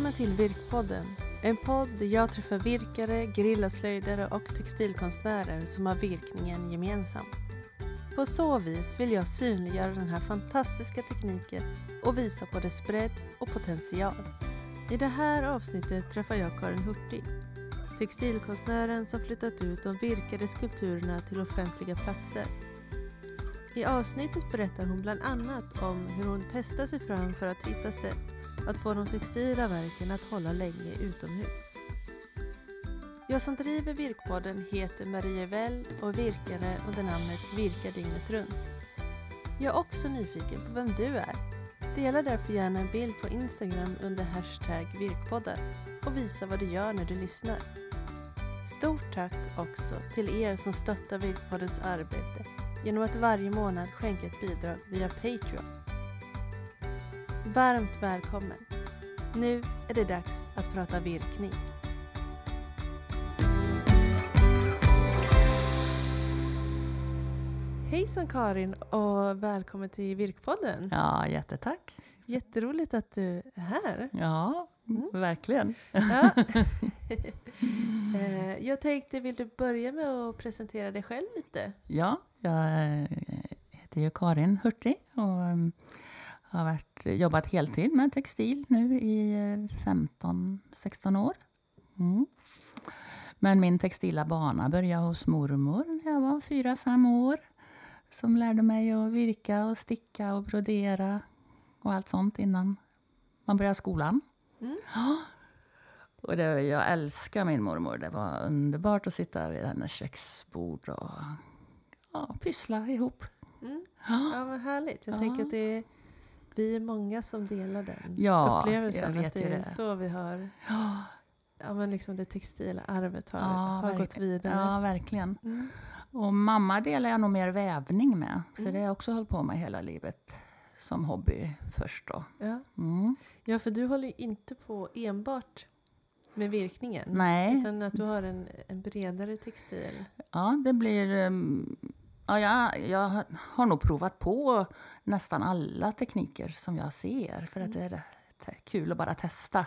Välkommen till Virkpodden. En podd där jag träffar virkare, grillaslöjdare och textilkonstnärer som har virkningen gemensamt. På så vis vill jag synliggöra den här fantastiska tekniken och visa på dess bredd och potential. I det här avsnittet träffar jag Karin Hurtig, textilkonstnären som flyttat ut de virkade skulpturerna till offentliga platser. I avsnittet berättar hon bland annat om hur hon testar sig fram för att hitta sätt att få de textila verken att hålla länge utomhus. Jag som driver Virkpodden heter Marie Well och är virkare under namnet Virka dygnet runt. Jag är också nyfiken på vem du är. Dela därför gärna en bild på Instagram under hashtag Virkpodden och visa vad du gör när du lyssnar. Stort tack också till er som stöttar Virkpoddens arbete genom att varje månad skänka ett bidrag via Patreon. Varmt välkommen! Nu är det dags att prata virkning. Hejsan Karin och välkommen till Virkpodden. Ja, jättetack. Jätteroligt att du är här. Ja, Mm. verkligen. Ja. Eh, jag tänkte, vill du börja med att presentera dig själv lite? Ja, jag eh, heter ju Karin Hurtig och um, har varit, jobbat heltid med textil nu i eh, 15-16 år. Mm. Men min textila bana började hos mormor när jag var 4-5 år. Som lärde mig att virka och sticka och brodera och allt sånt innan man började skolan. Mm. Och det, jag älskar min mormor. Det var underbart att sitta vid hennes köksbord och ja, pyssla ihop. Mm. Ja, vad härligt. Jag Ja. tänker att det vi är många som delar den Ja, upplevelsen. jag vet att det är det. så vi har, ja, ja men liksom det textila arvet har, Ja, har gått vidare. ja, verkligen. Mm. Och mamma delar jag nog mer vävning med. Så Mm. det har jag också hållit på med hela livet. Som hobby först då. Ja. Mm. ja, för du håller ju inte på enbart med virkningen. Nej, Utan att du har en, en bredare textil. ja det blir... um, Ja, jag, jag har nog provat på nästan alla tekniker som jag ser. För att det är rätt kul att bara testa.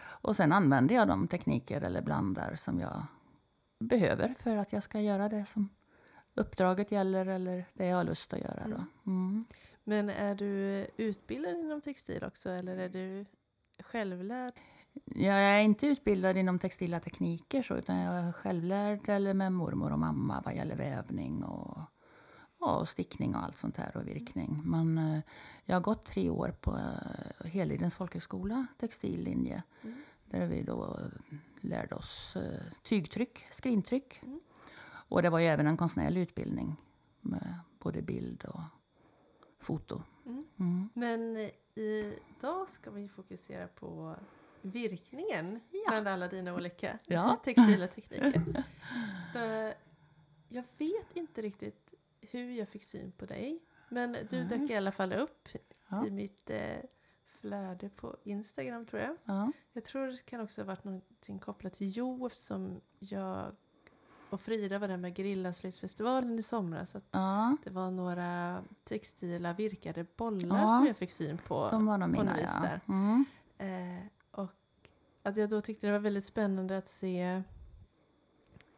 Och sen använder jag de tekniker eller blandar som jag behöver för att jag ska göra det som uppdraget gäller eller det jag har lust att göra. Då. Mm. Men är du utbildad inom textil också eller är du självlärd? Jag är inte utbildad inom textila tekniker så, utan jag är självlärd eller med mormor och mamma vad gäller vävning och, och stickning och allt sånt här och virkning. Men eh, jag har gått tre år på uh, Helidens folkhögskola, textillinje, Mm. där vi då lärde oss eh, tygtryck, skrintryck. Mm. Och det var ju även en konstnärlig utbildning med både bild och foto. Mm. Mm. Men eh, idag ska vi fokusera på virkningen Ja. bland alla dina olika Ja. textila tekniker. För jag vet inte riktigt hur jag fick syn på dig. Men du Mm. dök i alla fall upp Ja. i mitt eh, flöde på Instagram tror jag. Ja. Jag tror det kan också ha varit någonting kopplat till Jo eftersom jag och Frida var där med Grillaslöjdsfestivalen i somras. Att ja, det var några textila virkade bollar som jag fick syn på. de var nog mina ja. Mm. Eh, att jag då tyckte det var väldigt spännande att se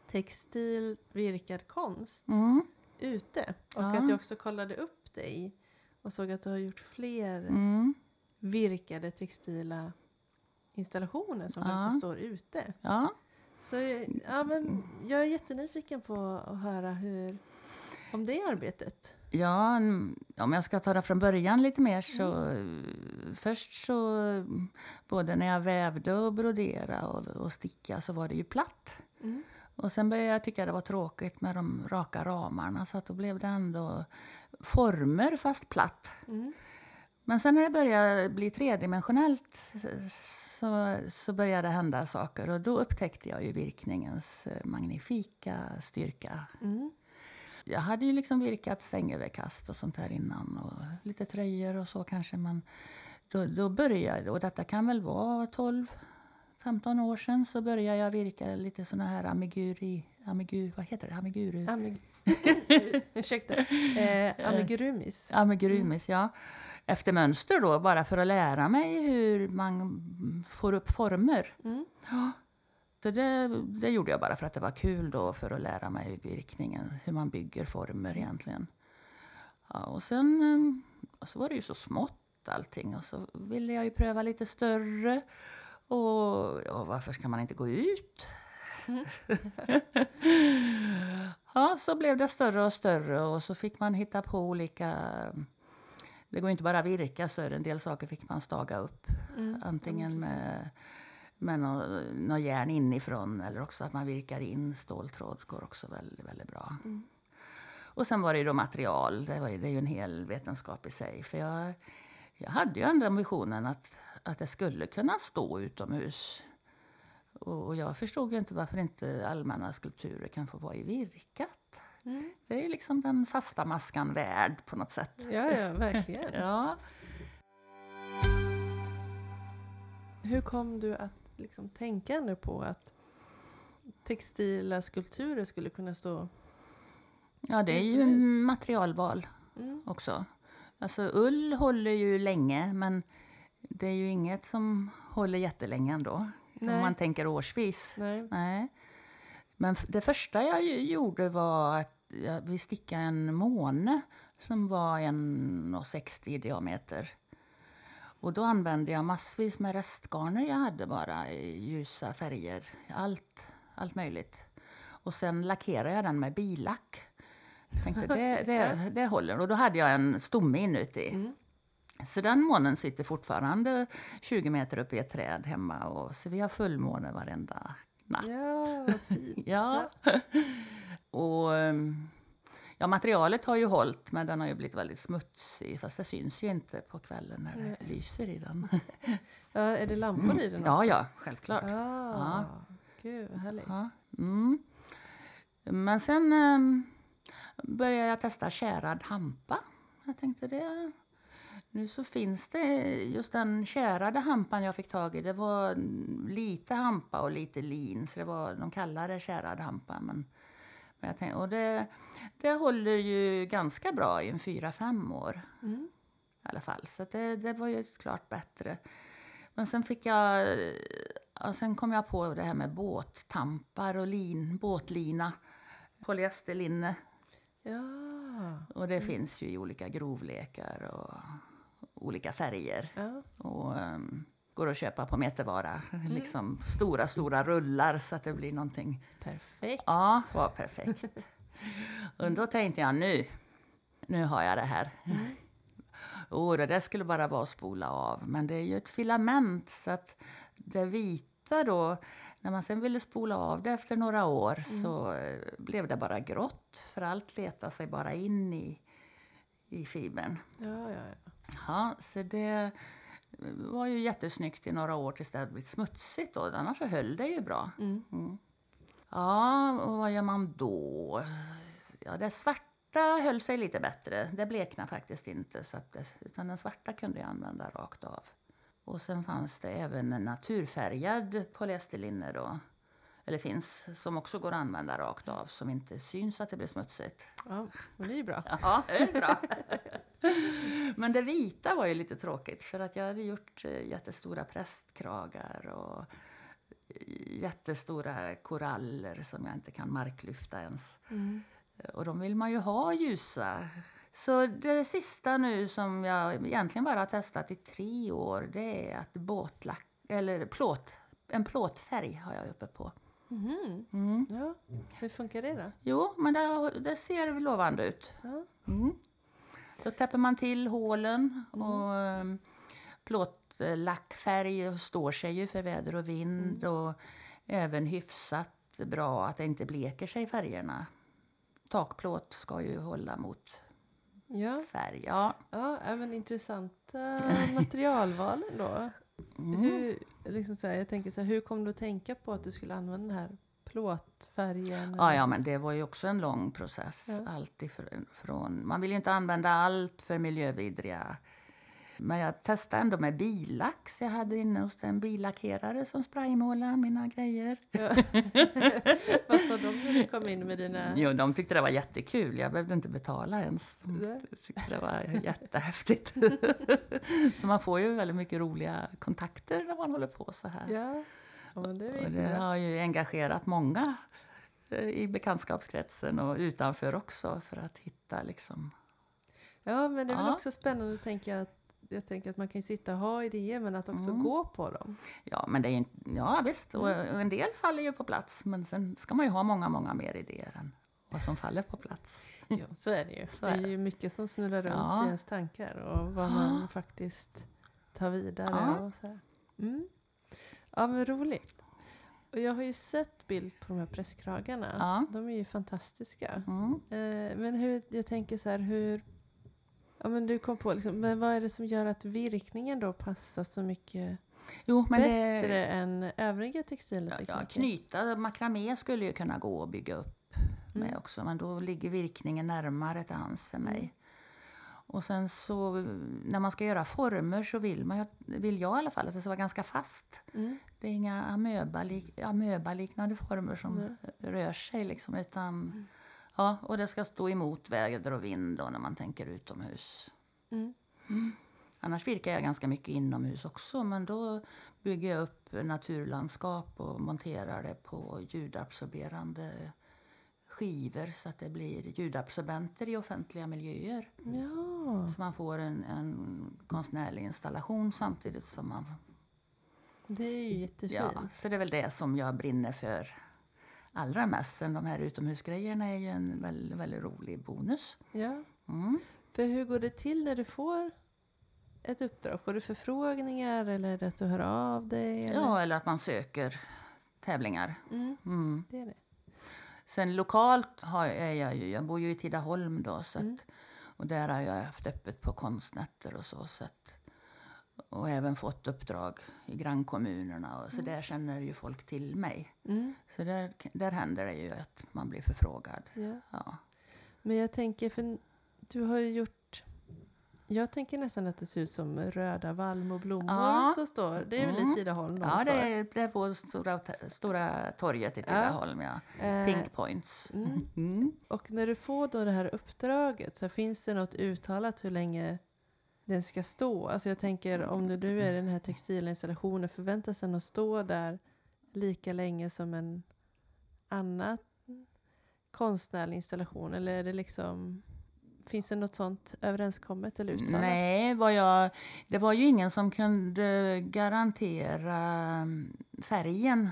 textil virkad konst Mm. ute. Och Ja. att jag också kollade upp dig och såg att du har gjort fler Mm. virkade textila installationer som Ja. faktiskt står ute. Ja. Så ja, men jag är jättenyfiken på att höra hur, om det arbetet. Ja, om jag ska ta det från början lite mer så... Mm. Först så, både när jag vävde och broderade och, och sticka så var det ju platt. Mm. Och sen började jag tycka det var tråkigt med de raka ramarna så att då blev det ändå former fast platt. Mm. Men sen när det började bli tredimensionellt så, så började det hända saker och då upptäckte jag ju virkningens eh, magnifika styrka. Mm. Jag hade ju liksom virkat stängelöverkast och sånt här innan och lite tröjor och så kanske men då, då började, och detta kan väl vara 12 15 år sedan så började jag virka lite såna här amiguri, amigu, vad heter det, amiguru? Amig- Ursäkta. Eh, amigurumis. Amigurumis, ja. efter mönster då, bara för att lära mig hur man får upp former. Mm. Så det, det gjorde jag bara för att det var kul då, för att lära mig virkningen, hur man bygger former egentligen. Ja, och sen eh, så var det ju så smått allting och så ville jag ju pröva lite större. Och ja, varför ska man inte gå ut? ja, så blev det större och större och så fick man hitta på olika det går inte bara att virka så en del saker fick man staga upp. Mm. Antingen Ja, med, med något, något järn inifrån eller också att man virkar in ståltråd går också väldigt, väldigt bra. Mm. Och sen var det ju då material, det, var ju, det är ju en hel vetenskap i sig. För jag, jag hade ju ändå ambitionen att, att det skulle kunna stå utomhus. Och, och jag förstod ju inte varför inte allmänna skulpturer kan få vara i virkat. Mm. Det är ju liksom den fasta maskan värd på något sätt. Ja, ja, verkligen. Ja. Hur kom du att liksom tänka nu på att textila skulpturer skulle kunna stå... ja, det är ju materialval Mm. också. Alltså ull håller ju länge men det är ju inget som håller jättelänge ändå. Om Nej. man tänker årsvis. Nej. Nej. Men det första jag gjorde var att vi stickade en måne som var 1,60 i diameter. Och då använde jag massvis med restgarner jag hade bara i ljusa färger. Allt, allt möjligt. Och sen lackerade jag den med bilack. Tänkte det, det, det håller. Och då hade jag en stomme inuti. Mm. Så den månen sitter fortfarande 20 meter upp i ett träd hemma. Och, så vi har fullmåne varenda natt. Ja, vad fint. Ja. och ehm, ja, materialet har ju hållit men den har ju blivit väldigt smutsig. Fast det syns ju inte på kvällen när det Nej. lyser i den. Ja, är det lampor i den Ja, också? ja, självklart. Ah, Gud, vad härligt. Ja. Mm. Men sen ehm, började jag testa kärad hampa. Jag tänkte det... Nu så finns det just den kärade hampan jag fick tag i. Det var lite hampa och lite lin. Så det var, de kallar det kärad hampa. Men, men tänkte, och det, det håller ju ganska bra i en fyra, fem år Mm. i alla fall. Så det, det var ju klart bättre. Men sen fick jag... Ja, sen kom jag på det här med båttampar och lin, båtlina. Polyesterlinne. Ja. Och det finns ju i olika grovlekar och olika färger. ja. Och um, går att köpa på metervara. Liksom stora, stora rullar så att det blir någonting. Perfekt. Ja, var perfekt. och då tänkte jag nu, nu har jag det här. Mm. Och det där skulle bara vara att spola av. Men det är ju ett filament så att det vita då, när man sen ville spola av det efter några år så eh, blev det bara grått. För allt letar sig bara in i, i fibern. Ja, ja, ja. Ja, så det var ju jättesnyggt i några år tills det hade blivit smutsigt. Då. Annars så höll det ju bra. Mm. Mm. Ja, och vad gör man då? Ja, det svarta höll sig lite bättre. Det bleknade faktiskt inte. Så att det, utan den svarta kunde jag använda rakt av. Och sen fanns det även en naturfärgad polyesterlinne då. Eller finns, som också går att använda rakt av. Som inte syns att det blir smutsigt. ja, men det är ju bra. Ja, det är bra. Men det vita var ju lite tråkigt för att jag hade gjort eh, jättestora prästkragar och eh, jättestora koraller som jag inte kan marklyfta ens. Mm. Och de vill man ju ha ljusa. Så det sista nu som jag egentligen bara har testat i tre år det är att båtlack, eller plåt, en plåtfärg har jag uppe på. Mhm. Mm. Ja, hur funkar det då? Jo, men det, det ser lovande ut. Ja. Mm. Då täpper man till hålen och um, plåtlackfärg står sig ju för väder och vind och även hyfsat bra att det inte bleker sig färgerna. Takplåt ska ju hålla mot Ja, färg. Ja. ja men intressanta materialval då. Mm. Hur, liksom så här, jag tänker så här, hur kom du att tänka på att du skulle använda den här plåtfärgen? Ja, ja, men det var ju också en lång process. Ja. Allt ifrån, från, man vill ju inte använda allt för miljövidriga men jag testade ändå med billax. Jag hade inne hos en billackerare som spraymålade mina grejer. Ja. Vad sa de när du kom in med dina... Jo, de tyckte det var jättekul. Jag behövde inte betala ens. De tyckte det var jättehäftigt. så man får ju väldigt mycket roliga kontakter när man håller på så här. Ja, ja det är Och det har ju engagerat många eh, i bekantskapskretsen och utanför också för att hitta liksom Ja, men det är väl Ja. också spännande att tänka att jag tänker att man kan sitta och ha idéer men att också Mm. gå på dem. Ja, men det är inte, ja visst, och, Mm. och en del faller ju på plats, men sen ska man ju ha många, många mer idéer än vad som faller på plats. Ja, så är det ju. Så det är är ju mycket som snurrar runt Ja. i ens tankar och vad Ja. man faktiskt tar vidare. Ja. Och så. Mm. Ja, men roligt. Och jag har ju sett bild på de här presskragarna. Ja. De är ju fantastiska. Mm. Eh, men hur, jag tänker så här, hur... Ja, men du kom på liksom, men vad är det som gör att virkningen då passar så mycket Jo, men bättre det, än övriga textiltekniker? ja, knyta makramé skulle ju kunna gå och bygga upp med Mm. också, men då ligger virkningen närmare till hands för mig. Mm. Och sen så när man ska göra former så vill, man, vill jag i alla fall att det ska vara ganska fast. Mm. Det är inga amöba-lik- amöba-liknande former som Nej. rör sig liksom, utan Mm. Ja, och det ska stå emot väder och vind då när man tänker utomhus. Mm. Annars virkar jag ganska mycket inomhus också, men då bygger jag upp naturlandskap och monterar det på ljudabsorberande skivor så att det blir ljudabsorbenter i offentliga miljöer. Ja, Så man får en, en konstnärlig installation samtidigt som man... det är ju jättefint. Ja, så det är väl det som jag brinner för allra mest. Sen de här utomhusgrejerna är ju en väldigt, väldigt rolig bonus. Ja. Mm. För hur går det till när du får ett uppdrag? Får du förfrågningar eller är det att du hör av dig? Eller? Ja, eller att man söker tävlingar. Mm, Mm. det är det. Sen lokalt har, är jag ju, jag bor ju i Tidaholm då, så att, Mm. och där har jag haft öppet på konstnätter och så. så att, och även fått uppdrag i grannkommunerna, och, så Mm. där känner ju folk till mig. Mm, Så där, där händer det ju att man blir förfrågad. ja. Ja. Men jag tänker, för du har ju gjort... Jag tänker nästan att det ser ut som röda vallmoblommor Ja. som står. Det är väl Mm. i Tidaholm de Ja, står? det är, det är på stora, stora torget i Tidaholm, ja. Eh, Pink points. mm. Mm. Och när du får då det här uppdraget, så finns det något uttalat hur länge den ska stå? Alltså jag tänker om du nu är i den här textilinstallationen, förväntas den att stå där lika länge som en annan konstnärlig installation? Eller är det liksom, finns det något sånt överenskommet eller uttalat? Nej, vad jag, det var ju ingen som kunde garantera mm, färgen.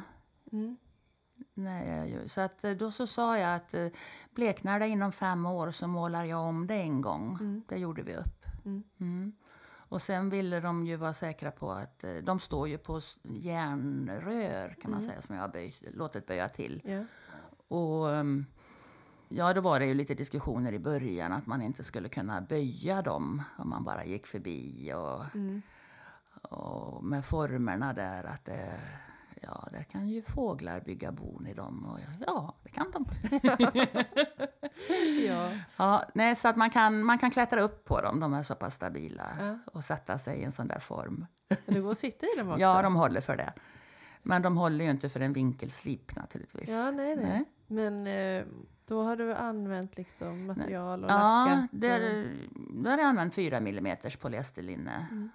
Mm. Nej, så att, eh, då så sa jag att eh, bleknar det inom fem år så målar jag om det en gång. Mm. Det gjorde vi upp. Mm. Mm. Och sen ville de ju vara säkra på att eh, de står ju på järnrör kan man Mm. säga som jag har böj, låtit böja till. Ja. Och ehm, ja, då var det ju lite diskussioner i början att man inte skulle kunna böja dem om man bara gick förbi och, Mm. och med formerna där att det, ja, där kan ju fåglar bygga bon i dem och ja, det kan de. ja. Ja, nej, så att man kan, man kan klättra upp på dem, de är så pass stabila Ja. och sätta sig i en sån där form. Det går att sitta i dem också? Ja, de håller för det. Men de håller ju inte för en vinkelslip naturligtvis. Ja, nej, nej. Nej. Men eh, då har du använt liksom material och Ja, lackat? där, där har jag använt 4 mm polyesterlinne. Mm.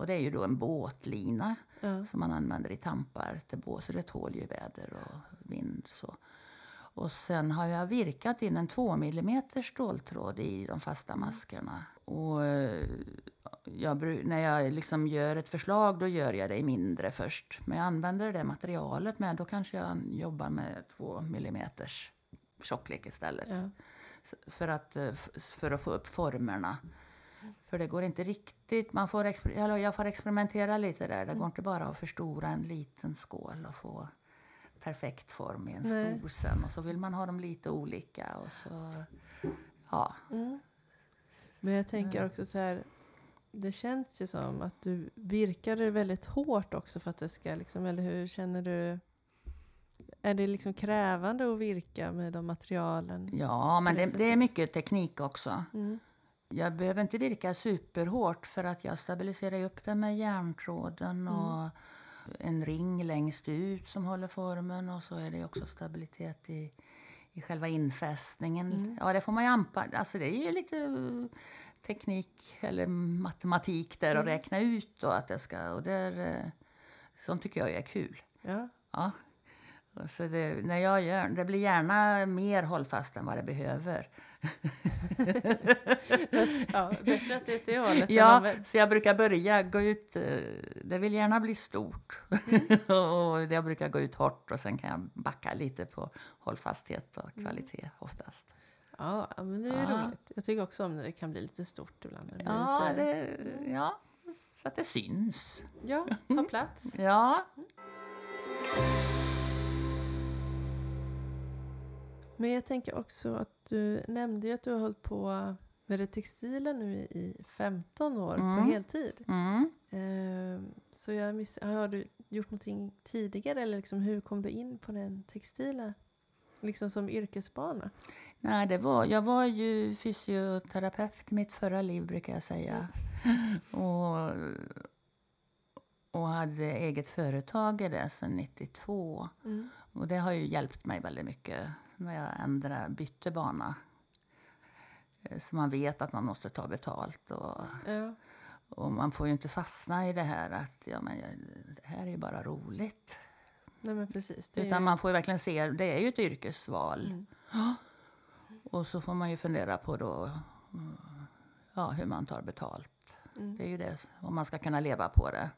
Och det är ju då en båtlina ja. som man använder i tampar till båt, så det tål ju väder och vind. Så. Och sen har jag virkat in en 2 mm ståltråd i de fasta maskerna. Och eh, jag, när jag liksom gör ett förslag då gör jag det i mindre först. Men jag använder det materialet med, då kanske jag jobbar med 2 mm tjocklek istället. Ja. För att, eh, för att få upp formerna. För det går inte riktigt, man får exper- eller jag får experimentera lite där. Det går inte bara att förstora en liten skål och få perfekt form i en Nej. stor sen. Och så vill man ha dem lite olika och så, ja. Mm. Men jag tänker också så här, det känns ju som att du virkar det väldigt hårt också för att det ska liksom, eller hur känner du? Är det liksom krävande att virka med de materialen? Ja, men det det, det är mycket teknik också. Mm. Jag behöver inte virka superhårt för att jag stabiliserar upp det med järntråden Mm. och en ring längst ut som håller formen och så är det också stabilitet i, i själva infästningen. Mm. Ja, det får man ju anpassa. Alltså det är ju lite uh, teknik eller matematik där att Mm. räkna ut då att det ska och där, eh, sånt tycker jag är kul. Ja. Ja. Så det, när jag gör, det blir gärna mer hållfast än vad det behöver. ja, bättre att det är åt det hållet Ja, så jag brukar börja gå ut, eh, det vill gärna bli stort. och jag brukar gå ut hårt och sen kan jag backa lite på hållfasthet och kvalitet oftast. Ja, men det är Ja. roligt. Jag tycker också om när det kan bli lite stort ibland. det Ja, lite, det, ja, så att det syns. ja, ta plats. Ja, Men jag tänker också att du nämnde ju att du har hållit på med det textila nu i 15 år på Mm. heltid. mm. Ehm, så jag miss, har du gjort någonting tidigare eller liksom hur kom du in på den textila? Liksom som yrkesbana? Nej, det var, jag var ju fysioterapeut i mitt förra liv brukar jag säga. Och, och hade eget företag i det sedan 92. Mm. Och det har ju hjälpt mig väldigt mycket när jag ändrade, bytte bana. Eh, Så man vet att man måste ta betalt och, Ja. och man får ju inte fastna i det här att ja, men, det här är ju bara roligt. Nej men precis. Utan ju- man får ju verkligen se, det är ju ett yrkesval. Mm. Och så får man ju fundera på då mm, ja, hur man tar betalt. Mm. Det är ju det, om man ska kunna leva på det.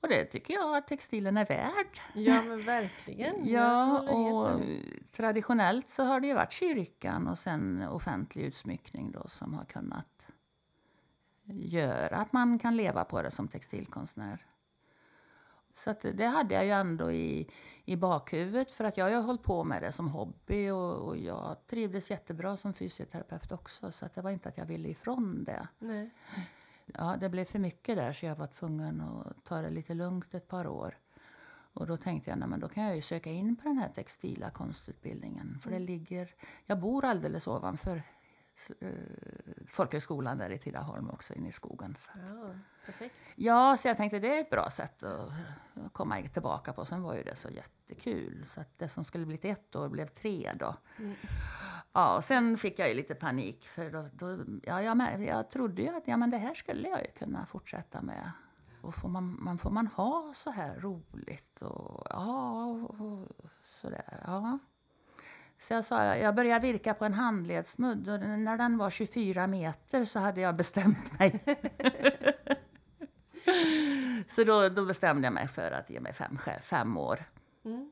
Och det tycker jag att textilen är värd. Ja men verkligen. Ja, och traditionellt så har det ju varit kyrkan och sen offentlig utsmyckning då som har kunnat göra att man kan leva på det som textilkonstnär. Så det hade jag ju ändå i, i bakhuvudet för att jag har ju hållit på med det som hobby och, och jag trivdes jättebra som fysioterapeut också så att det var inte att jag ville ifrån det. Nej. Ja, det blev för mycket där så jag var tvungen att ta det lite lugnt ett par år. Och då tänkte jag, nej men då kan jag ju söka in på den här textila konstutbildningen. För det Mm. ligger, jag bor alldeles ovanför folkhögskolan där i Tidaholm också inne i skogen. Så. Ja, perfekt. Ja, så jag tänkte det är ett bra sätt att komma tillbaka på. Sen var ju det så jättekul. Så att det som skulle bli ett år blev tre då. Mm. Ja, och sen fick jag ju lite panik för då, då, ja, jag, jag trodde ju att ja, men det här skulle jag ju kunna fortsätta med. Och får man, man, får man ha så här roligt och ja, och, och sådär. Ja. Så jag sa, jag började virka på en handledsmudd och när den var 24 meter så hade jag bestämt mig. så då, då bestämde jag mig för att ge mig fem, fem år Mm.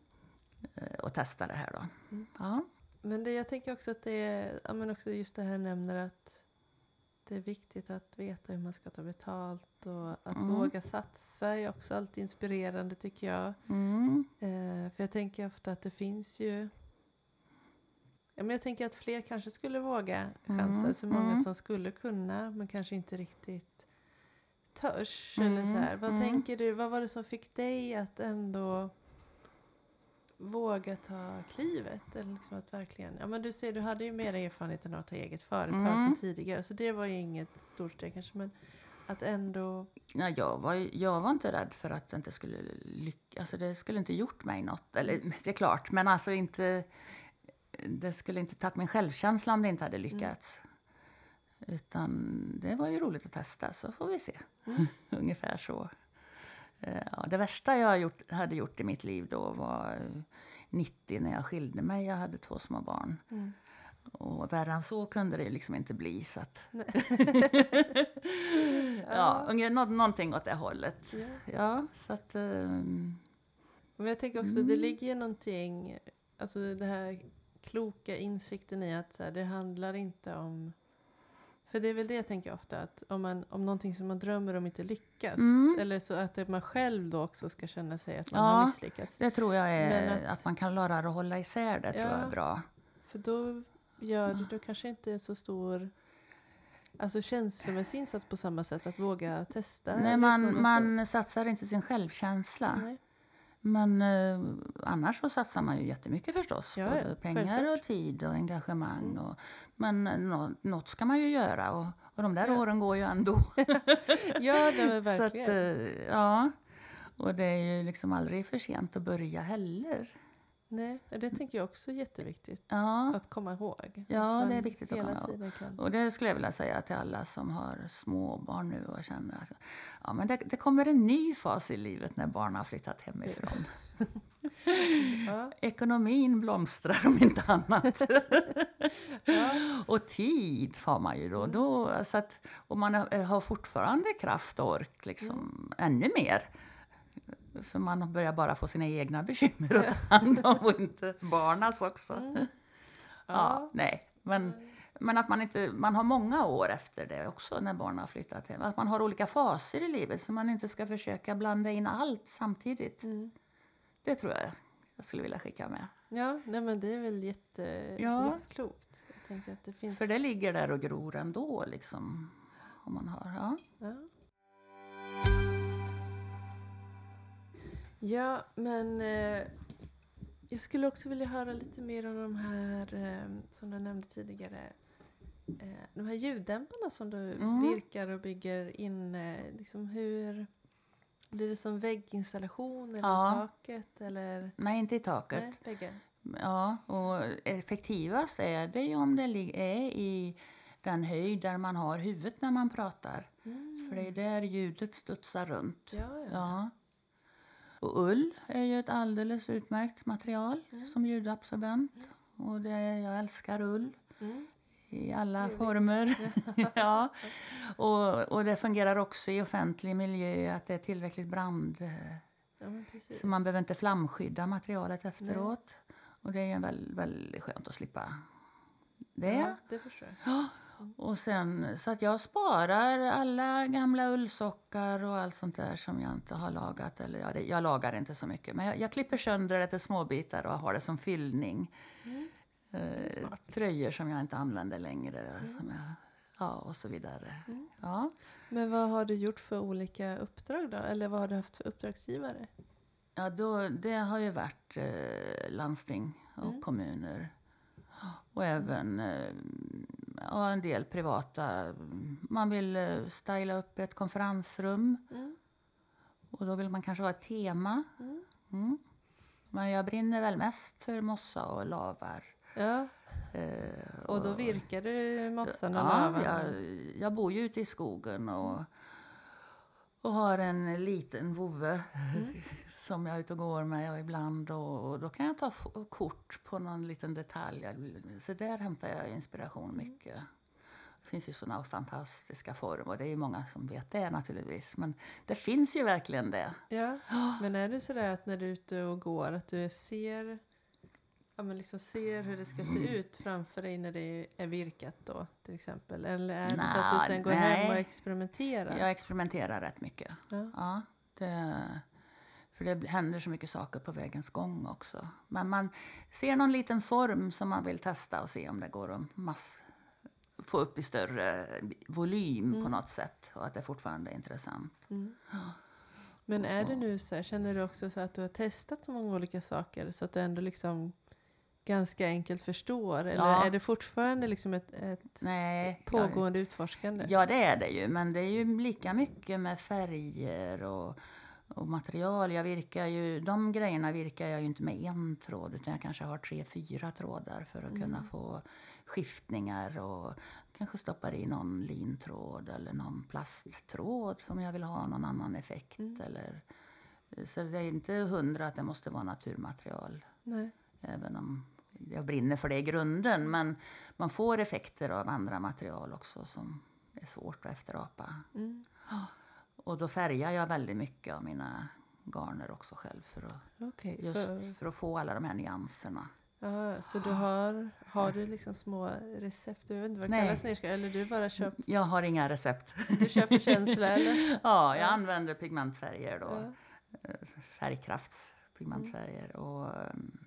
eh, och testa det här då. Mm. Ja. Men det, jag tänker också att det är, ja, men också just det här nämner att det är viktigt att veta hur man ska ta betalt och att Mm. våga satsa är också alltid inspirerande tycker jag. Mm. Eh, för jag tänker ofta att det finns ju Ja, men jag tänker att fler kanske skulle våga chansa. Mm, Så många mm. som skulle kunna men kanske inte riktigt törs. Mm, Eller så här. Vad mm. tänker du? Vad var det som fick dig att ändå våga ta klivet? Eller liksom att verkligen, ja men du ser, du hade ju mer erfarenhet än att ta eget företag Mm. tidigare. Så det var ju inget stort steg kanske. Men att ändå, Ja, jag, var, jag var inte rädd för att det inte skulle lyckas. Alltså det skulle inte gjort mig något. Eller det är klart, men alltså inte... Det skulle inte tagit min självkänsla om det inte hade lyckats. Utan det var ju roligt att testa, så får vi se. Mm. Ungefär så. Eh, Ja, det värsta jag gjort, hade gjort i mitt liv då var eh, 90 när jag skilde mig. Jag hade två små barn. mm. Och värre än så kunde det liksom inte bli. Så att ja, unge- nå, någonting åt det hållet. ja. Ja, så att... ehm, Men jag tänker också, det ligger ju någonting, alltså det här kloka insikten i att så här, det handlar inte om för det är väl det jag tänker ofta, att om, man, om någonting som man drömmer om inte lyckas, Mm. eller så att det man själv då också ska känna sig att man Ja. har misslyckats. det tror jag är att, att- man kan lära att hålla isär det, tror jag Ja. är bra. För då gör då kanske inte en så stor alltså känslomässig insats på samma sätt, att våga testa. Nej, man, man satsar inte sin självkänsla. Nej. Men eh, annars så satsar man ju jättemycket förstås. Ja, både pengar självklart. och tid och engagemang. Mm. Och, men eh, nå, något ska man ju göra och, och de där Ja. åren går ju ändå. Ja, nej, men så att, verkligen. eh, ja. Och det är ju liksom aldrig för sent att börja heller. Nej, det tänker jag också är jätteviktigt Ja. att komma ihåg. Ja, det är viktigt att komma ihåg. tiden kan. Och det skulle jag vilja säga till alla som har småbarn nu och känner att ja, men det, det kommer en ny fas i livet när barn har flyttat hemifrån. Ja, Ekonomin blomstrar om inte annat. ja, och tid har man ju då. då så att, och man har, fortfarande kraft och ork, liksom, ännu mer. För man börjar bara få sina egna bekymmer att ta hand om och inte barnas också. Mm. Ja, ja. nej. Men, men att man inte, man har många år efter det också när barnen har flyttat hem. Att man har olika faser i livet så man inte ska försöka blanda in allt samtidigt. Mm. Det tror jag jag skulle vilja skicka med. Ja, nej men det är väl jätte, Ja. jätteklokt. Jag tänker att det finns... För det ligger där och gror ändå liksom. Om man har, ja. Ja. Ja, men eh, jag skulle också vilja höra lite mer om de här, eh, som du nämnde tidigare, eh, de här ljuddämparna som du Mm. virkar och bygger in. Eh, liksom hur, blir det som vägginstallation eller Ja. i taket? Eller? Nej, inte i taket. Nej, bägge. Ja, och effektivast är det ju om det är i den höjd där man har huvudet när man pratar. Mm. För det är där ljudet studsar runt. Ja, ja. Ja. Och ull är ju ett alldeles utmärkt material Mm. som ljudabsorbent. Och det, jag älskar ull Mm. i alla Trevligt. former. ja. och, och det fungerar också i offentlig miljö att det är tillräckligt brand... ja, men precis. Så man behöver inte flamskydda materialet efteråt. Och det är ju väldigt, väldigt skönt att slippa det. Ja, det förstår jag. Ja. Och sen, så att jag sparar alla gamla ullsockar och allt sånt där som jag inte har lagat. Eller ja, det, jag lagar inte så mycket, men jag, jag klipper sönder det till småbitar och har det som fyllning. Mm. Eh, tröjor som jag inte använder längre. Som jag, ja, och så vidare. Mm. Ja. Men vad har du gjort för olika uppdrag då? Eller vad har du haft för uppdragsgivare? Ja, då, det har ju varit eh, landsting och Mm. kommuner. Och även eh, ja, en del privata. Man vill eh, styla upp ett konferensrum. Mm. Och då vill man kanske ha ett tema. Mm. Mm. Men jag brinner väl mest för mossa och lavar. Ja, Eh, och då virkar du mossan och Ja, lavan? jag, jag bor ju ute i skogen och, och har en liten vovve Mm. som jag är ute och går med och ibland. Och, och då kan jag ta kort på någon liten detalj. Så där hämtar jag inspiration Mm. mycket. Det finns ju sådana fantastiska former och det är ju många som vet det naturligtvis. Men det finns ju verkligen det. Ja, men är det sådär att när du är ute och går att du ser, ja, men liksom ser hur det ska Mm. se ut framför dig när det är virkat då till exempel? Eller är det så att du sen går hem och nej. experimenterar? Jag experimenterar rätt mycket. Ja. Ja, det, för det händer så mycket saker på vägens gång också. Men man ser någon liten form som man vill testa och se om det går att mass, få upp i större volym på Mm. något sätt och att det fortfarande är intressant. Mm. Men är det nu så här, känner du också så att du har testat så många olika saker så att du ändå liksom ganska enkelt förstår? Eller Ja. är det fortfarande liksom ett, ett Nej, pågående utforskande? ja det är det ju, men det är ju lika mycket med färger och, och material. Jag virkar ju, de grejerna virkar jag ju inte med en tråd utan jag kanske har tre, fyra trådar för att kunna Mm. få skiftningar och kanske stoppar i någon lintråd eller någon plasttråd om jag vill ha någon annan effekt. Mm. Eller, så det är inte hundra att det måste vara naturmaterial. Nej. Även om jag brinner för det i grunden. Men man får effekter av andra material också som är svårt att efterapa. Mm. Och då färgar jag väldigt mycket av mina garner också själv för att, Okej, just för- för att få alla de här nyanserna. Ja, så du har, har du liksom små recept? Jag vet inte vad det kallas nerskrivet. Eller du bara kör, Jag har inga recept. du kör för känsla eller? Ja, jag Ja. använder pigmentfärger då. Ja. Färgkraftspigmentfärger. Och, ehm,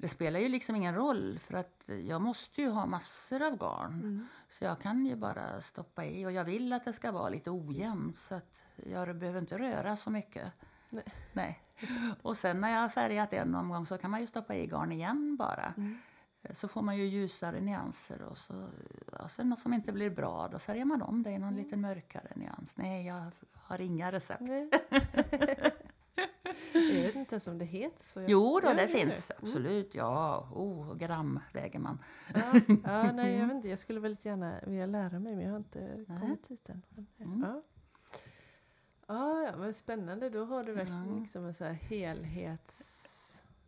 det spelar ju liksom ingen roll för att jag måste ju ha massor av garn. Mm. Så jag kan ju bara stoppa i och jag vill att det ska vara lite ojämnt så att jag behöver inte röra så mycket. Nej. Nej. Och sen när jag har färgat en omgång så kan man ju stoppa i garn igen bara. Mm. Så får man ju ljusare nyanser och så, och sen något som inte blir bra då färgar man om det i någon Mm. lite mörkare nyans. Nej, jag har inga recept. Jag vet inte ens om det heter så. Jag- Jo då, det det finns det? Mm. absolut. Ja, oh, gram väger man. Ja, ja, nej, jag vet inte. Jag skulle väldigt gärna vilja lära mig, men jag har inte Nej. kommit dit än. Men, Mm. ja. Ja, ja, men spännande. Då har du verkligen Ja. liksom en så här helhets...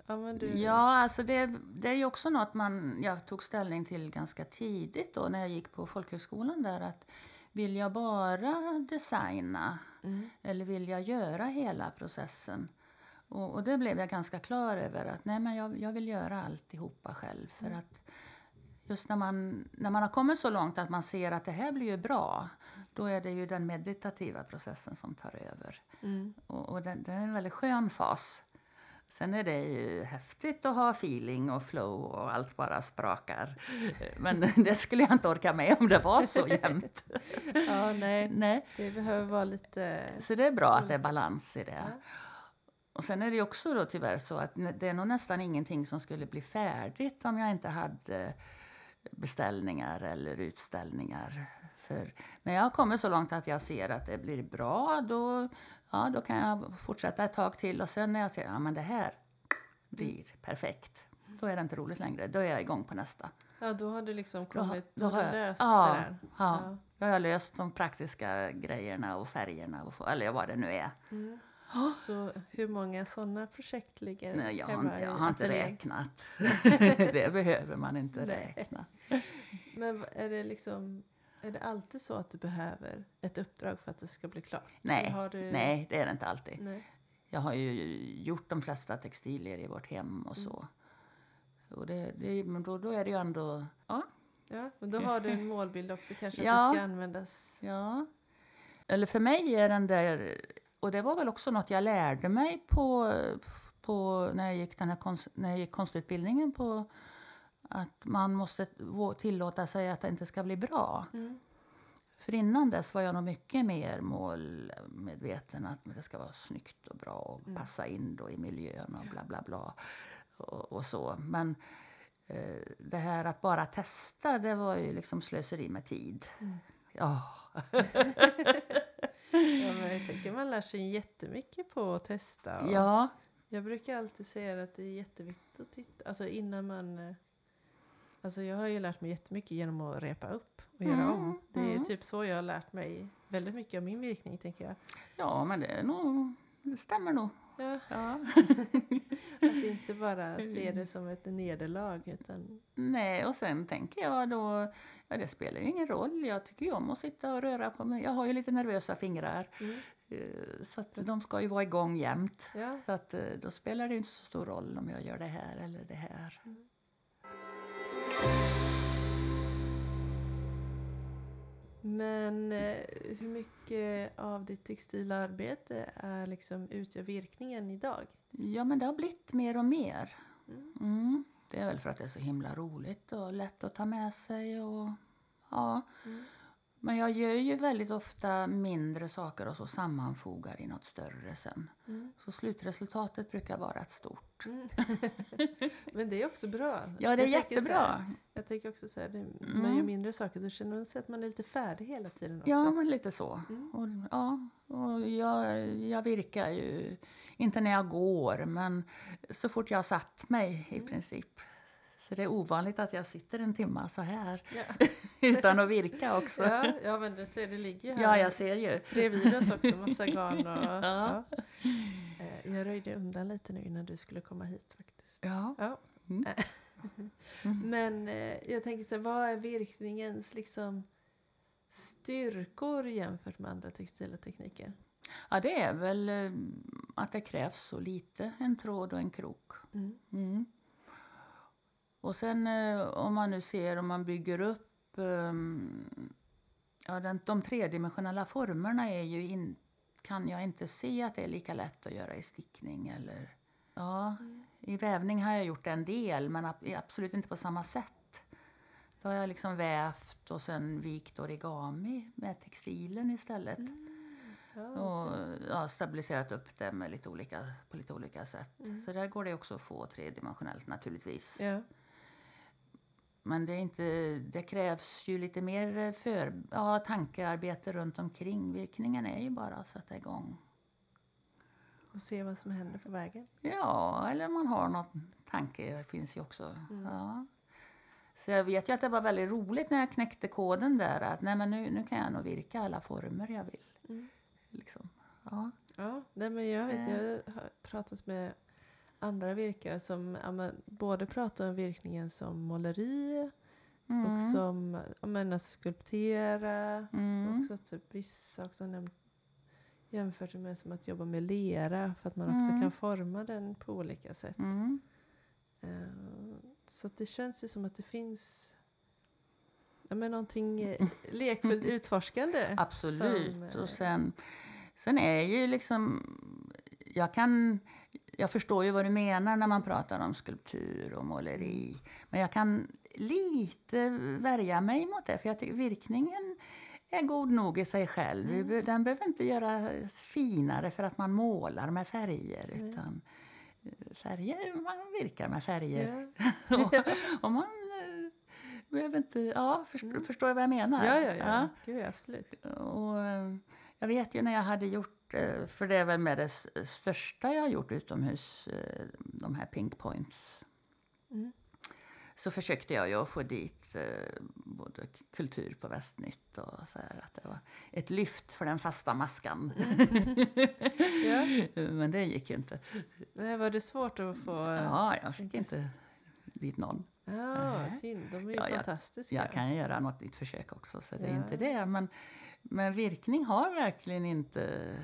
Ja, men du... Ja, alltså det, det är ju också något man, jag tog ställning till ganska tidigt då när jag gick på folkhögskolan där att vill jag bara designa Mm. eller vill jag göra hela processen? Och, och det blev jag ganska klar över att nej men jag, jag vill göra alltihopa själv för Mm. att just när man, när man har kommit så långt att man ser att det här blir ju bra då är det ju den meditativa processen som tar över. Mm. Och, och den, den är en väldigt skön fas. Sen är det ju häftigt att ha feeling och flow och allt bara sprakar. Men det skulle jag inte orka med om det var så jämnt. Ja, nej. Nej. Det behöver vara lite... Så det är bra att det är balans i det. Ja. Och sen är det ju också då tyvärr så att det är nog nästan ingenting som skulle bli färdigt om jag inte hade beställningar eller utställningar. För när jag har kommit så långt att jag ser att det blir bra då, ja, då kan jag fortsätta ett tag till och sen när jag ser att ja, men det här blir perfekt. Då är det inte roligt längre. Då är jag igång på nästa. Ja, då har du liksom kommit... då Då har jag- löst ja, det där. Ja, då har jag löst de praktiska grejerna och färgerna och eller vad det nu är. Mm. Så hur många sådana projekt ligger Nej, jag har, hemma i jag har inte räknat. det behöver man inte Nej. räkna. Men är det liksom... Är det alltid så att du behöver ett uppdrag för att det ska bli klart? Nej, har du... nej, det är det inte alltid. Nej. Jag har ju gjort de flesta textilier i vårt hem och så. Och det, det, men då, då är det ju ändå... Ja, Ja, men då har du en målbild också kanske Ja. att det ska användas. ja. Eller för mig är den där... Och det var väl också något jag lärde mig på, på när, jag gick den här konst, när jag gick konstutbildningen på att man måste tillåta sig att det inte ska bli bra. Mm. För innan dess var jag nog mycket mer målmedveten att det ska vara snyggt och bra och Mm. passa in då i miljön och bla bla bla. Och, och så. Men eh, det här att bara testa, det var ju liksom slöseri med tid. Mm. Ja. Ja, men jag tänker man lär sig jättemycket på att testa. Och ja, Jag brukar alltid säga att det är jätteviktigt att titta, alltså innan man... eh, Alltså jag har ju lärt mig jättemycket genom att repa upp och göra Mm, om. Det är mm. typ så jag har lärt mig väldigt mycket av min virkning tänker jag. ja, men det är nog, det stämmer nog. Ja, Ja. inte bara se det som ett nederlag utan... Nej, och sen tänker jag då, ja det spelar ju ingen roll. Jag tycker ju om att sitta och röra på mig. Jag har ju lite nervösa fingrar. Mm. eh, Så att de ska ju vara igång jämt. Ja, Så att eh, då spelar det ju inte så stor roll om jag gör det här eller det här. Men eh, hur mycket av ditt textilarbete är liksom utgör virkningen idag? Ja, men det har blivit mer och mer. Mm. Mm. Det är väl för att det är så himla roligt och lätt att ta med sig och ja. Mm. Men jag gör ju väldigt ofta mindre saker och så sammanfogar i något större sen. Mm. Så slutresultatet brukar vara ett stort. Mm. Men det är också bra. Ja, det är Jag så här, jättebra. jag tänker också så här, det, man Mm. gör mindre saker, då känner man sig att man är lite färdig hela tiden också. Ja, men lite så. Mm. Och, ja, och jag, jag virkar ju, inte när jag går, men så fort jag har satt mig i Mm. princip. Så det är ovanligt att jag sitter en timma så här Ja. utan att virka också. Ja, Ja, ja men du ser, det ligger ju här jag ser ju. bredvid oss också, massa garn och... Ja. ja. Eh, Jag röjde undan lite nu innan du skulle komma hit faktiskt. Ja. Ja. Mm. Mm. Men eh, jag tänker så här, vad är virkningens liksom styrkor jämfört med andra textila tekniker? ja, det är väl eh, att det krävs så lite, en tråd och en krok. Mm. Mm. Och sen eh, om man nu ser om man bygger upp ehm, ja, den, de tredimensionella formerna är ju in, kan jag inte se att det är lika lätt att göra i stickning eller ja, i vävning har jag gjort en del men ab- absolut inte på samma sätt. Då har jag liksom vävt och sen vikt origami med textilen istället. Mm. Ja, och ja, stabiliserat upp det med lite olika, på lite olika sätt. Mm. Så där går det också att få tredimensionellt naturligtvis. ja. Men det, är inte, det krävs ju lite mer för, ja, tankearbete runt omkring. Virkningen är ju bara att sätta igång. Och se vad som händer på vägen. Ja, eller man har någon tanke, det finns ju också. Mm. Ja. Så jag vet ju att det var väldigt roligt när jag knäckte koden där att nej men nu, nu kan jag nog virka alla former jag vill. Mm. Liksom. Ja. Ja, nej men jag vet, Eh. jag har pratat med andra virkare som ja, både pratar om virkningen som måleri Mm. och som ja, men, att skulptera. Mm. Också typ vissa också nämnt jämfört med som att jobba med lera för att man också Mm. kan forma den på olika sätt. Eh, så det känns ju som att det finns ja, men någonting eh, lekfullt utforskande. Absolut. som, eh, och sen, sen är ju liksom... Jag kan... Jag förstår ju vad du menar när man pratar om skulptur och måleri. Men jag kan lite värja mig mot det. För jag tycker virkningen är god nog i sig själv. Mm. Den behöver inte göras finare för att man målar med färger. Nej. Utan eh, färger, man virkar med färger. Ja. och, och man eh, behöver inte... Ja, förstår, Mm. förstår du vad jag menar? Ja, ja, ja. Gud, ja, absolut. Och eh, jag vet ju när jag hade gjort, för det är väl med det största jag har gjort utomhus, eh, de här pink points. Mm. Så försökte jag ju att få dit eh, både kultur på Västnytt och så här att det var ett lyft för den fasta maskan. Ja. Men det gick ju inte. Nej, var det svårt att få... Ja, jag fick inte dit någon. Ja, Nej. synd. De är ju Ja, jag- fantastiska. Jag kan göra något nytt försök också, så det är Ja. inte det. Men, men virkning har verkligen inte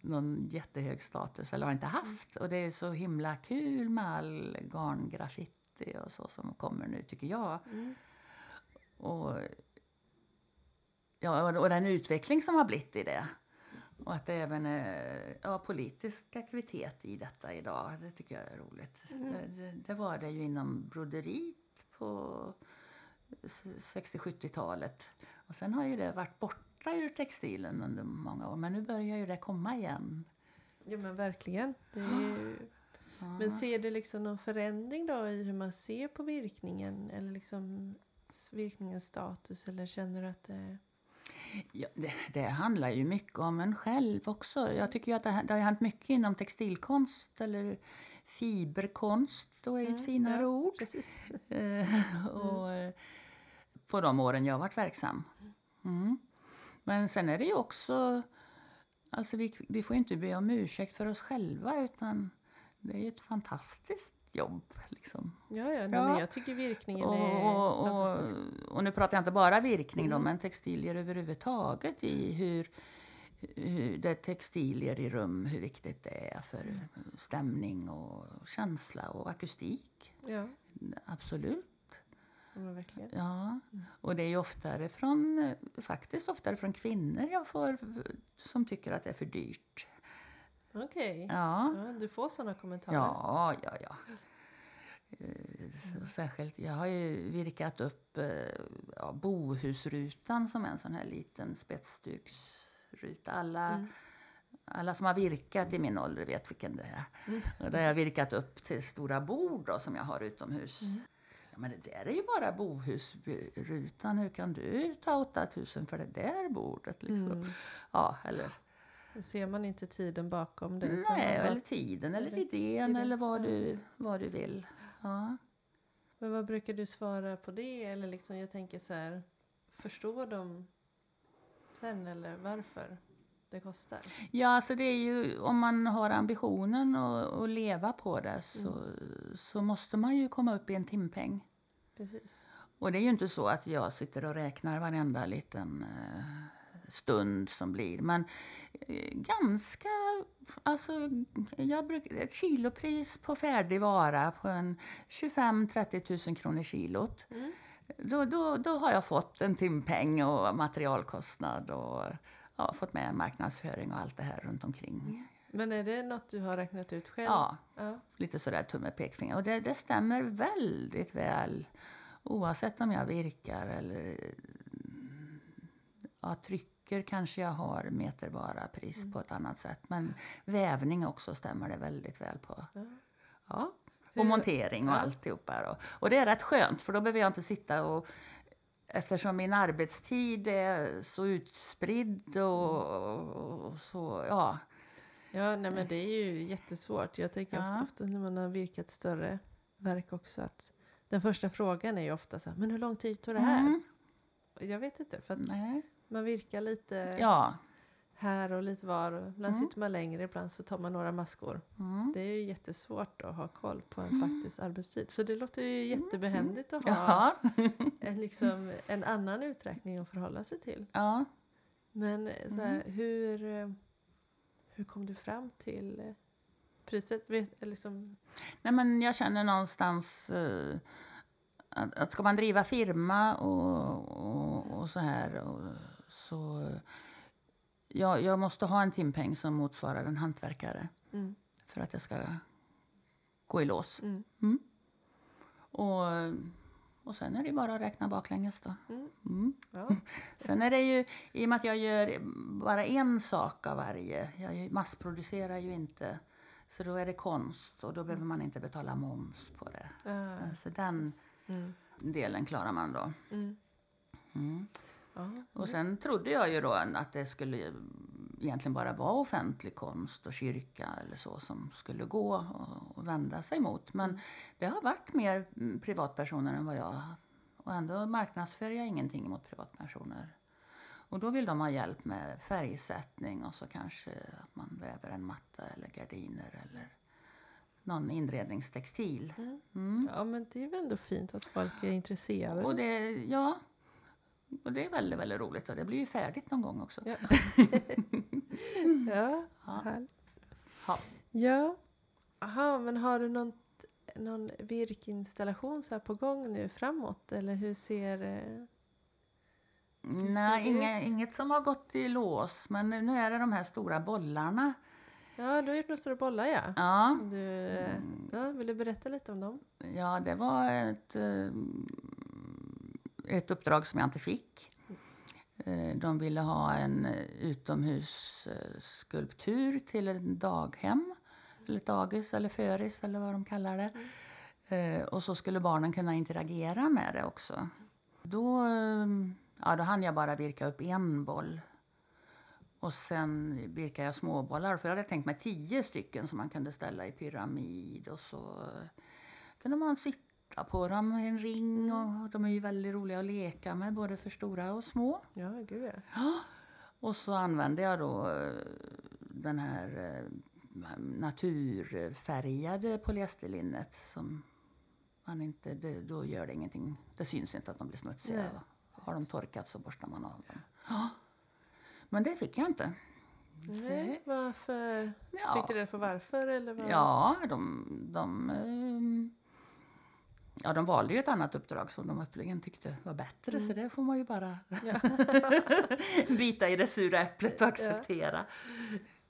någon jättehög status, eller har inte haft. Och det är så himla kul med all garngraffiti och så som kommer nu, tycker jag. Mm. Och, ja, och, den utveckling som har blivit i det. Och att det även är ja, politisk aktivitet i detta idag, det tycker jag är roligt. Mm. Det, det, var det ju inom broderiet på s- 60-70-talet. Och sen har ju det varit borta ur textilen under många år, men nu börjar ju det komma igen. Ja, men verkligen. Ju... Ja. Men ser du liksom någon förändring då i hur man ser på virkningen? Eller liksom virkningens status? Eller känner du att det... Ja, det, det handlar ju mycket om en själv också. Jag tycker ju att det, har- det har hänt mycket inom textilkonst eller fiberkonst. Då är ju ett Mm, finare ja, ord. Precis. Eh, och, eh, på de åren jag varit verksam. Mm. Men sen är det ju också... Alltså vi, vi får ju inte be om ursäkt för oss själva utan det är ju ett fantastiskt jobb. Liksom. Ja, ja, Ja. jag tycker virkningen Och, är och, och, och nu pratar jag inte bara virkning då, Mm. men textilier överhuvudtaget i hur, hur det är textilier i rum, hur viktigt det är för Mm. stämning och känsla och akustik. Ja, Absolut. Ja. Ja, och det är ju oftare från, faktiskt oftare från kvinnor jag får som tycker att det är för dyrt. Okej. Ja, Ja, du får sådana kommentarer? ja, ja. ja. Eh, Särskilt, jag har ju virkat upp eh, ja, bohusrutan som är en sån här liten spetsduksruta. Alla, Mm. alla som har virkat i min ålder vet vilken det är. Mm. Och där har jag virkat upp till stora bord då, som jag har utomhus. Mm. Men det där är ju bara bohusrutan. Hur kan du ta 8000 för det där bordet? Liksom? Mm. Ja, eller, Då ser man inte tiden bakom det. nej, bara- eller tiden, eller idén, idén, eller vad du, vad du vill. Ja. Men vad brukar du svara på det? Eller liksom, jag tänker så här, förstår de sen eller varför det kostar? Ja, alltså det är ju om man har ambitionen att, att leva på det så, så måste man ju komma upp i en timpeng. Precis. Och det är ju inte så att jag sitter och räknar varenda liten eh, stund som blir. Men eh, ganska, alltså jag brukar, ett kilopris på färdig vara på en 25-30 000 kronor kilot. Mm. Då, då, då har jag fått en timpeng och materialkostnad och ja, fått med marknadsföring och allt det här runt omkring. Men är det något du har räknat ut själv? Ja, ja. lite sådär tumme pekfinger. Och det, det stämmer väldigt väl oavsett om jag virkar eller ja, trycker kanske jag har meterbara pris på ett annat sätt. Men vävning också stämmer det väldigt väl på. Ja. Ja. Och montering och ja. alltihopa. Då. Och det är rätt skönt för då behöver jag inte sitta och Eftersom min arbetstid är så utspridd och, och så, ja. Ja, nej men det är ju jättesvårt. Jag tänker Ja. ofta, ofta när man har virkat större verk också att den första frågan är ju ofta så här, men hur lång tid tog det här? Mm, Jag vet inte, för att nej. man virkar lite Ja. här och lite var. Och ibland Mm. sitter man längre, ibland så tar man några maskor. Mm. Det är ju jättesvårt att ha koll på en faktisk arbetstid. Så det låter ju jättebehändigt att ha en, liksom, en annan uträkning att förhålla sig till. Ja. Men eh, så här, hur, eh, hur kom du fram till eh, priset? Liksom, Nej, men jag känner någonstans eh, att, att ska man driva firma och, och, och så här och, så jag, jag måste ha en timpeng som motsvarar en hantverkare mm, för att jag ska gå i lås. mm, Och, och sen är det bara att räkna baklänges då. mm, Mm. ja, Sen är det ju, i och med att jag gör bara en sak av varje, jag massproducerar ju inte, så då är det konst och då behöver man inte betala moms på det. ja, Så den mm, delen klarar man då. mm, Mm. Och sen trodde jag ju då att det skulle egentligen bara vara offentlig konst och kyrka eller så som skulle gå och, och vända sig mot. Men det har varit mer mm, privatpersoner än vad jag och ändå marknadsför jag ingenting mot privatpersoner. Och då vill de ha hjälp med färgsättning och så kanske att man väver en matta eller gardiner eller någon inredningstextil. Mm. ja, men det är väl ändå fint att folk är intresserade. Och det, ja, och det är väldigt, väldigt roligt och det blir ju färdigt någon gång också. Ja. ja, Ja. härligt. Ja. Ja, aha, men har du någon, någon virkinstallation så här på gång nu framåt? Eller hur ser eh, Hur Nej, ser det inga, ut? inget som har gått i lås, men nu är det de här stora bollarna. Ja, du har gjort några stora bollar ja. Ja, Som Du, Mm. ja. Vill du berätta lite om dem? ja det var ett, eh, ett uppdrag som jag inte fick. Eh, de ville ha en eh, utomhusskulptur till ett daghem, eller ett dagis eller föris eller vad de kallar det. Eh, och så skulle barnen kunna interagera med det också. Då, ja, då hann jag bara virka upp en boll. Och sen virkade jag småbollar, för jag hade tänkt mig tio stycken som man kunde ställa i pyramid. Och så kunde man sitta på dem i en ring. Och de är ju väldigt roliga att leka med, både för stora och små. Ja, gud ja. Ja. Och så använde jag då eh, den här eh, naturfärgade polyesterlinnet som man inte, det, då gör det ingenting. Det syns inte att de blir smutsiga. Nej. Har de torkat så borstar man av dem. Ja. Men det fick jag inte. Nej, varför? Ja. Fick du reda på varför? Eller vad? Ja, de, de, ehm, ja, de valde ju ett annat uppdrag som de uppenbarligen tyckte var bättre. Så det får man ju bara Ja. bita i det sura äpplet och acceptera.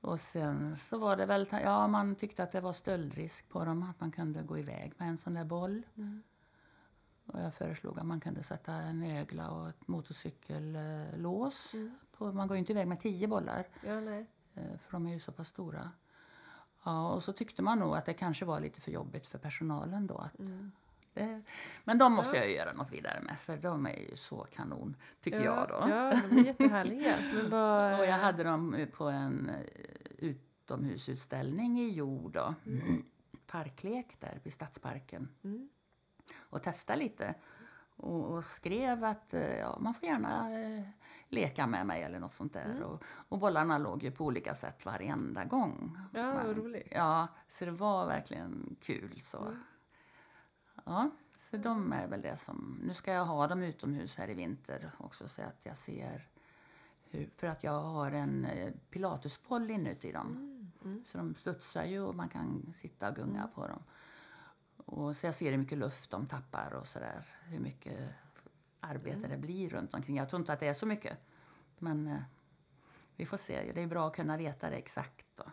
Och sen så var det väl, ja man tyckte att det var stöldrisk på dem, att man kunde gå iväg med en sån där boll. Mm. Och jag föreslog att man kunde sätta en ögla och ett motorcykellås. Mm. På, man går ju inte iväg med tio bollar. ja, nej. Eh, För de är ju så pass stora. Ja, och så tyckte man nog att det kanske var lite för jobbigt för personalen då. Att Mm. Det, men de måste Ja. jag göra något vidare med för de är ju så kanon, tycker ja, jag då. Ja, de är jättehärliga. Men vad, Och jag hade dem eh, på en eh, utomhusutställning i jord då. Parklek där vid Stadsparken. Mm. Och testa lite. Och, och skrev att eh, ja, man får gärna eh, leka med mig eller något sånt där. Mm. Och, och bollarna låg ju på olika sätt varenda gång. Ja, vad Men- roligt. Ja, så det var verkligen kul. Så. Mm. Ja, så de är väl det som... Nu ska jag ha dem utomhus här i vinter också så att jag ser hur... För att jag har en eh, pilatesboll inuti dem. Mm. Mm. Så de studsar ju och man kan sitta och gunga på dem. Och så jag ser hur mycket luft de tappar och sådär. Hur mycket arbete det blir runt omkring. Jag tror inte att det är så mycket. Men eh, vi får se. Det är bra att kunna veta det exakt. Då.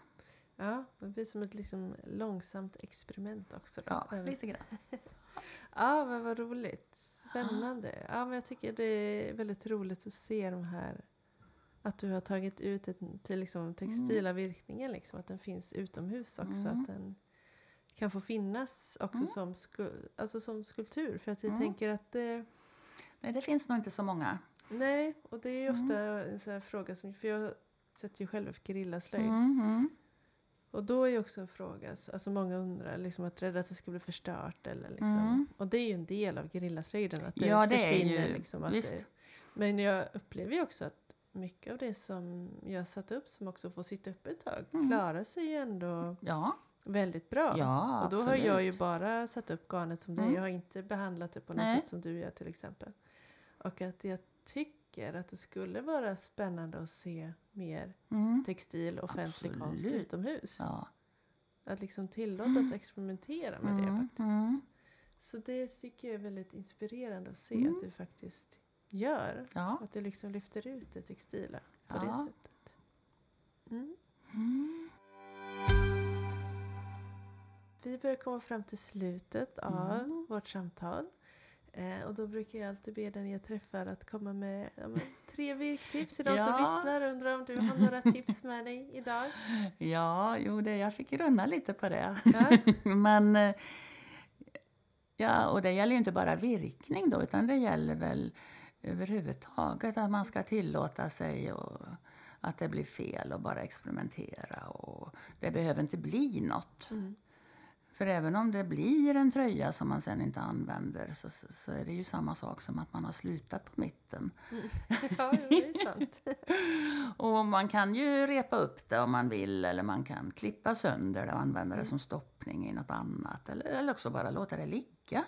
Ja, det blir som ett liksom långsamt experiment också. Då. Ja, lite grann. Ja, men vad roligt. Spännande. Ja, men jag tycker det är väldigt roligt att se de här Att du har tagit ut ett, till liksom textila virkningen, liksom, att den finns utomhus också. Mm. Att den kan få finnas också Mm. som, sku, alltså som skulptur. För att jag Mm. tänker att det, Nej, det finns nog inte så många. nej, och det är Mm. ofta en sån här fråga som, för jag sätter ju själv gerillaslöjd. Mm, mm. Och då är ju också en fråga, så- alltså många undrar liksom att rädda att det ska bli förstört eller liksom. Mm. Och det är ju en del av gerillaslöjden att det Ja, det är försvinner ju- liksom. Att det, men jag upplever ju också att mycket av det som jag satt upp som också får sitta uppe ett tag Mm. klarar sig ju ändå Ja, väldigt bra. ja och då har absolut. jag ju bara satt upp garnet som det. Mm. Jag har inte behandlat det på något Nej. sätt som du gör till exempel. Och att jag tycker att det skulle vara spännande att se mer Mm. textil offentlig konst Absolut. utomhus. Ja. Att liksom tillåtas experimentera med det Mm, faktiskt. mm. Så det tycker jag är väldigt inspirerande att se Mm. att du faktiskt gör. Ja. Att du liksom lyfter ut det textila på Ja. det sättet. Mm. Mm. Vi börjar komma fram till slutet av Mm. vårt samtal. Eh, och då brukar jag alltid be den jag träffar att komma med ja, tre virktips till de som Ja. lyssnar. Undrar om du har några tips med dig idag? Ja, jo, det, jag fick grunna lite på det. Ja. Men eh, ja, och det gäller ju inte bara virkning då, utan det gäller väl överhuvudtaget att man ska tillåta sig och att det blir fel och bara experimentera och det behöver inte bli något. Mm. För även om det blir en tröja som man sen inte använder så, så, så är det ju samma sak som att man har slutat på mitten. ja, jo, det är sant. Och man kan ju repa upp det om man vill eller man kan klippa sönder det och använda det Mm. som stoppning i något annat. Eller, eller också bara låta det ligga.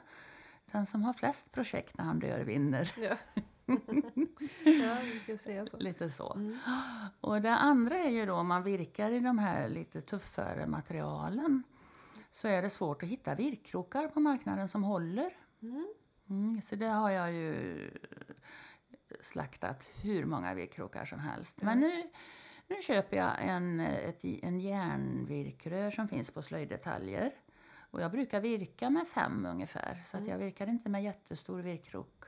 Den som har flest projekt när han dör vinner. Ja, ja vi kan säga så. Lite så. Mm. Och det andra är ju då om man virkar i de här lite tuffare materialen så är det svårt att hitta virkkrokar på marknaden som håller. Mm. Mm, så det har jag ju slaktat hur många virkkrokar som helst. Ja. Men nu, nu köper jag en, ett, en järnvirkrör som finns på slöjddetaljer. Och jag brukar virka med fem ungefär, så att Mm. jag virkar inte med jättestor virkkrok.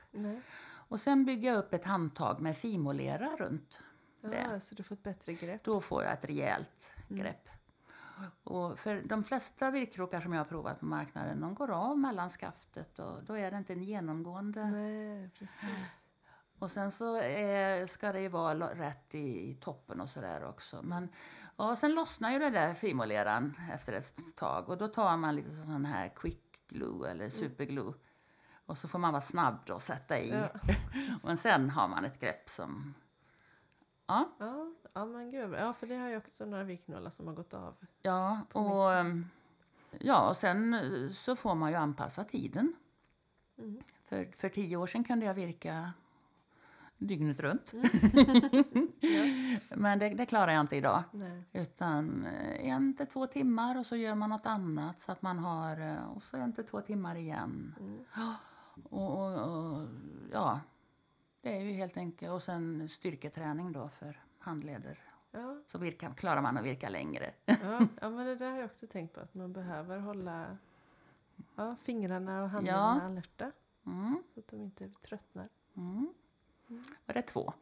Och sen bygger jag upp ett handtag med fimolera runt. Ja, Det. så du får ett bättre grepp. Då får jag ett rejält Mm. grepp. Och för de flesta virkkrokar som jag har provat på marknaden, de går av mellan skaftet och då är det inte en genomgående. Nej, precis. Och sen så är, ska det ju vara rätt i, i toppen och sådär också. Men ja, sen lossnar ju det där fimoleran efter ett tag och då tar man lite sån här quick glue eller superglue. Och så får man vara snabb då och sätta i. Ja. och sen har man ett grepp som... Ja, Ja, ja men gud. Ja, för det har jag också några virknålar som har gått av. ja och... mitten. ehm, Ja, och sen eh, så får man ju anpassa tiden. Mm. För, för tio år sedan kunde jag virka dygnet runt. Ja. Men det, det klarar jag inte idag. Nej. Utan eh, en till två timmar och så gör man något annat så att man har eh, och så en till två timmar igen. Mm. Och, och, och ja, det är ju helt enkelt och sen styrketräning då för handleder. Ja, Så virka, klarar man att virka längre. ja, ja, men det där har jag också tänkt på. Att man behöver hålla ja, fingrarna och handlederna Ja. alerta. Mm, Så att de inte tröttnar. mm. Var det två?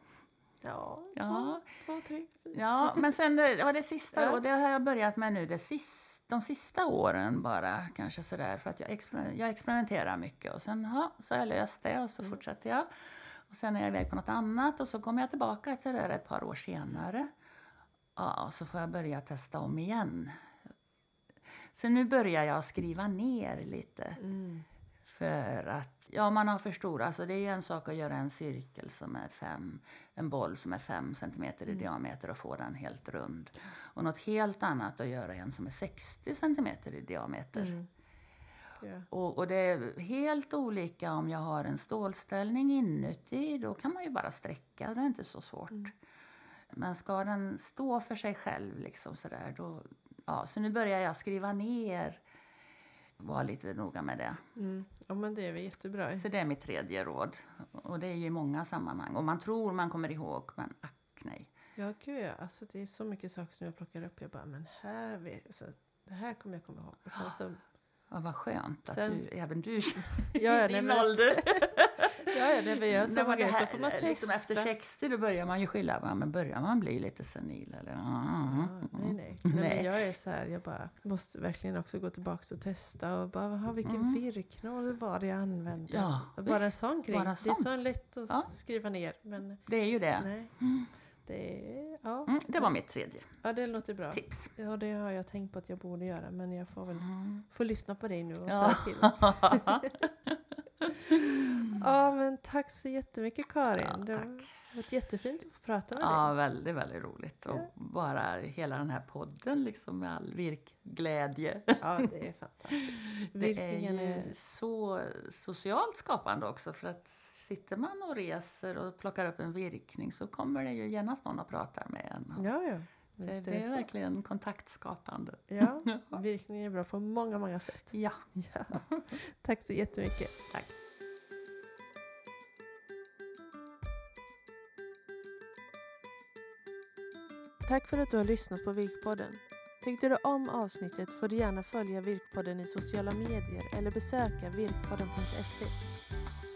Ja, Ja. Två, två, tre, fyra. Ja, men sen det, ja, det sista Ja. då, det har jag börjat med nu det sista, de sista åren bara kanske sådär för att jag, exper, jag experimenterar mycket och sen ja, så har jag löst det och så Mm. fortsätter jag. Och sen är jag iväg på något annat och så kommer jag tillbaka till det ett par år senare. Ja, och så får jag börja testa om igen. Så nu börjar jag skriva ner lite. Mm. För att, ja man har förstorat, alltså det är ju en sak att göra en cirkel som är fem, en boll som är fem centimeter i Mm. diameter och få den helt rund. Och något helt annat att göra en som är 60 centimeter i diameter. Mm. Ja. Och, och det är helt olika om jag har en stålställning inuti, då kan man ju bara sträcka, det är inte så svårt. Mm. Men ska den stå för sig själv liksom sådär, då, ja, så nu börjar jag skriva ner, vara lite noga med det. Mm. ja, men det är väl jättebra. Så det är mitt tredje råd. Och det är ju i många sammanhang. Och man tror man kommer ihåg, men ack nej. Ja, gud ja. Alltså, det är så mycket saker som jag plockar upp. Jag bara, men här alltså, det här kommer jag komma ihåg. Och sen så, Ja, vad skönt att Sen- du, även du ja, nej, din men- ålder. Ja, ja, gör samma var det grej så får man testa. liksom efter 60 då börjar man ju skylla. Men börjar man bli lite senil eller? Ja, nej, nej. nej. men Nej. jag är så här, jag bara måste verkligen också gå tillbaka och testa och bara, ha vilken Mm. virknoll var det jag använde? Ja, bara en visst. sån grej. Bara Det är sånt. så lätt att Ja. skriva ner, men Det är ju det. nej. Det, ja, Mm, det var mitt tredje ja, det låter bra. tips. Ja, det har jag tänkt på att jag borde göra, men jag får väl Mm. få lyssna på dig nu och Ja. ta till. Ja, men tack så jättemycket Karin. Ja, det tack. har varit jättefint att få prata med Ja, dig. väldigt, väldigt roligt. Och Ja. bara hela den här podden liksom med all virkglädje. Ja, det är fantastiskt. Det är ju är... så socialt skapande också för att sitter man och reser och plockar upp en virkning så kommer det ju genast någon och pratar med en. Ja, ja. det, det är så. verkligen kontaktskapande. Ja, virkningen är bra på många, många sätt. Ja, Ja. Tack så jättemycket. tack. Tack för att du har lyssnat på Virkpodden. Tyckte du om avsnittet får du gärna följa Virkpodden i sociala medier eller besöka virkpodden.se.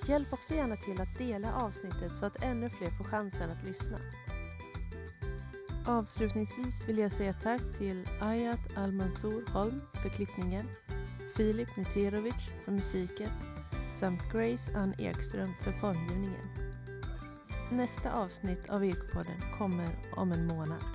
Hjälp också gärna till att dela avsnittet så att ännu fler får chansen att lyssna. Avslutningsvis vill jag säga tack till Ayat Almansour Holm för klippningen, Filip Netirovic för musiken samt Grace Ann Ekström för formgivningen. Nästa avsnitt av Ekopodden kommer om en månad.